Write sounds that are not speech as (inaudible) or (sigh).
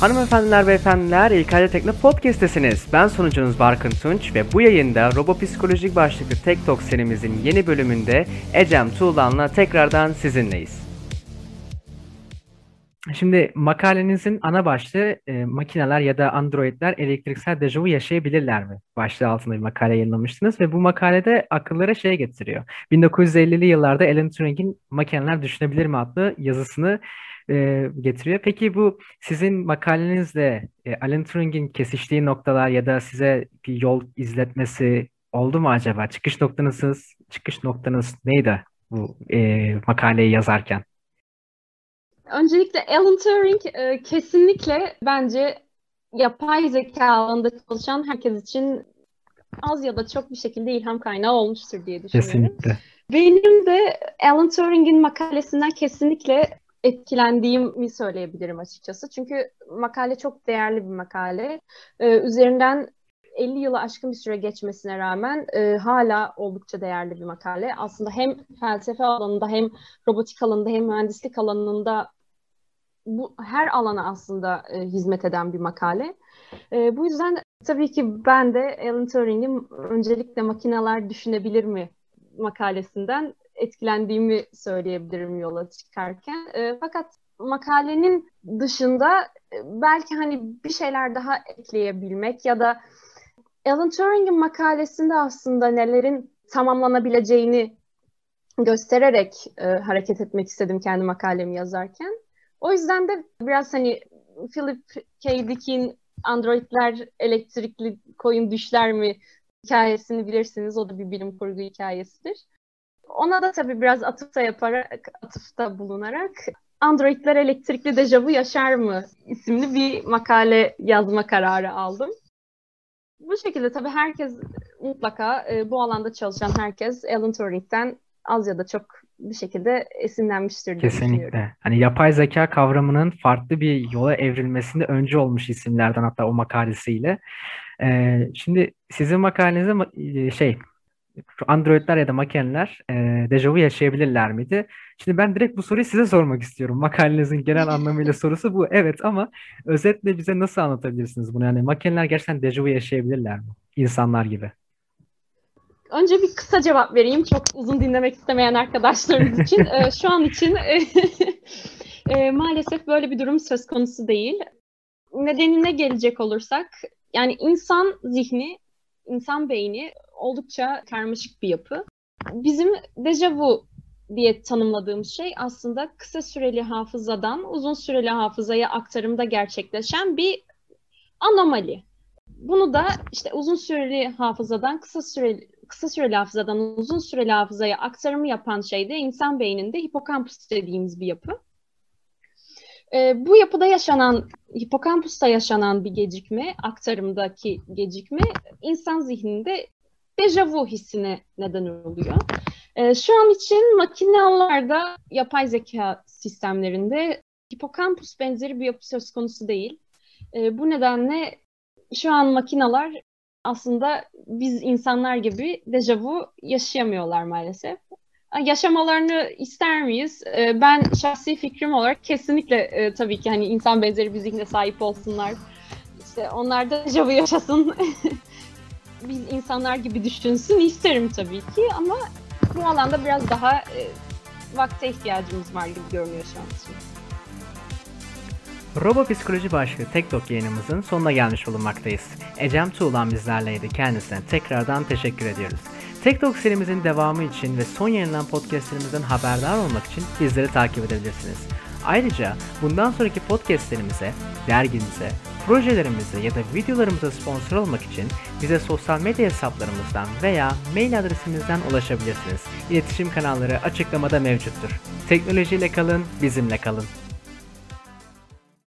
Hanımefendiler, beyefendiler, İlkay'da Tekno Podcast'tesiniz. Ben sunucunuz Barkın Tunç ve bu yayında Robopsikolojik başlıklı Tek Talk serimizin yeni bölümünde Ecem Tuğlan'la tekrardan sizinleyiz. Şimdi makalenizin ana başlığı e, makineler ya da androidler elektriksel dejavu yaşayabilirler mi? Başlığı altında bir makale yayınlamıştınız ve bu makalede akıllara şey getiriyor. 1950'li yıllarda Alan Turing'in Makineler Düşünebilir mi adlı yazısını e, getiriyor. Peki bu sizin makalenizle e, Alan Turing'in kesiştiği noktalar ya da size bir yol izletmesi oldu mu acaba? Çıkış noktanız, çıkış noktanız neydi bu e, makaleyi yazarken? Öncelikle Alan Turing e, kesinlikle bence yapay zeka alanında çalışan herkes için az ya da çok bir şekilde ilham kaynağı olmuştur diye düşünüyorum. Kesinlikle. Benim de Alan Turing'in makalesinden kesinlikle etkilendiğimi söyleyebilirim açıkçası. Çünkü makale çok değerli bir makale. Ee, üzerinden 50 yılı aşkın bir süre geçmesine rağmen e, hala oldukça değerli bir makale. Aslında hem felsefe alanında hem robotik alanında hem mühendislik alanında bu her alana aslında e, hizmet eden bir makale. E, bu yüzden tabii ki ben de Alan Turing'in öncelikle makineler düşünebilir mi makalesinden etkilendiğimi söyleyebilirim yola çıkarken. E, fakat makalenin dışında e, belki hani bir şeyler daha ekleyebilmek ya da Alan Turing'in makalesinde aslında nelerin tamamlanabileceğini göstererek e, hareket etmek istedim kendi makalemi yazarken. O yüzden de biraz hani Philip K. Dick'in Androidler elektrikli koyun düşler mi hikayesini bilirsiniz. O da bir bilim kurgu hikayesidir. Ona da tabii biraz atıfta yaparak, atıfta bulunarak Androidler elektrikli dejavu yaşar mı isimli bir makale yazma kararı aldım. Bu şekilde tabii herkes mutlaka e, bu alanda çalışan herkes Alan Turing'den az ya da çok bir şekilde esinlenmiştir diye Kesinlikle. Hani yapay zeka kavramının farklı bir yola evrilmesinde öncü olmuş isimlerden hatta o makalesiyle. Ee, şimdi sizin makalenizde e, Androidler ya da makineler e, dejavu yaşayabilirler miydi? Şimdi ben direkt bu soruyu size sormak istiyorum. Makalenizin genel anlamıyla (laughs) sorusu bu. Evet ama özetle bize nasıl anlatabilirsiniz bunu? Yani makineler gerçekten dejavu yaşayabilirler mi? İnsanlar gibi. Önce bir kısa cevap vereyim. Çok uzun dinlemek istemeyen arkadaşlarımız (laughs) için. e, şu an için e, (laughs) e, maalesef böyle bir durum söz konusu değil. Nedenine gelecek olursak, yani insan zihni, insan beyni oldukça karmaşık bir yapı. Bizim dejavu diye tanımladığımız şey aslında kısa süreli hafızadan uzun süreli hafızaya aktarımda gerçekleşen bir anomali. Bunu da işte uzun süreli hafızadan kısa süreli kısa süreli hafızadan uzun süreli hafızaya aktarımı yapan şey de insan beyninde hipokampus dediğimiz bir yapı. E, bu yapıda yaşanan, hipokampusta yaşanan bir gecikme, aktarımdaki gecikme insan zihninde dejavu hissine neden oluyor. E, şu an için makinelerde, yapay zeka sistemlerinde hipokampus benzeri bir yapı söz konusu değil. E, bu nedenle şu an makineler aslında biz insanlar gibi dejavu yaşayamıyorlar maalesef. Yaşamalarını ister miyiz? Ee, ben şahsi fikrim olarak kesinlikle e, tabii ki hani insan benzeri bir zihne sahip olsunlar. İşte onlar da dejavu yaşasın. (laughs) biz insanlar gibi düşünsün isterim tabii ki ama bu alanda biraz daha e, vakte ihtiyacımız var gibi görünüyor şu an için. Robo Psikoloji başlığı Tek Tok yayınımızın sonuna gelmiş bulunmaktayız. Ecem Tuğlan bizlerleydi. Kendisine tekrardan teşekkür ediyoruz. Tok serimizin devamı için ve son yayınlanan podcastlerimizden haberdar olmak için bizleri takip edebilirsiniz. Ayrıca bundan sonraki podcastlerimize, dergimize, projelerimize ya da videolarımıza sponsor olmak için bize sosyal medya hesaplarımızdan veya mail adresimizden ulaşabilirsiniz. İletişim kanalları açıklamada mevcuttur. Teknolojiyle kalın, bizimle kalın.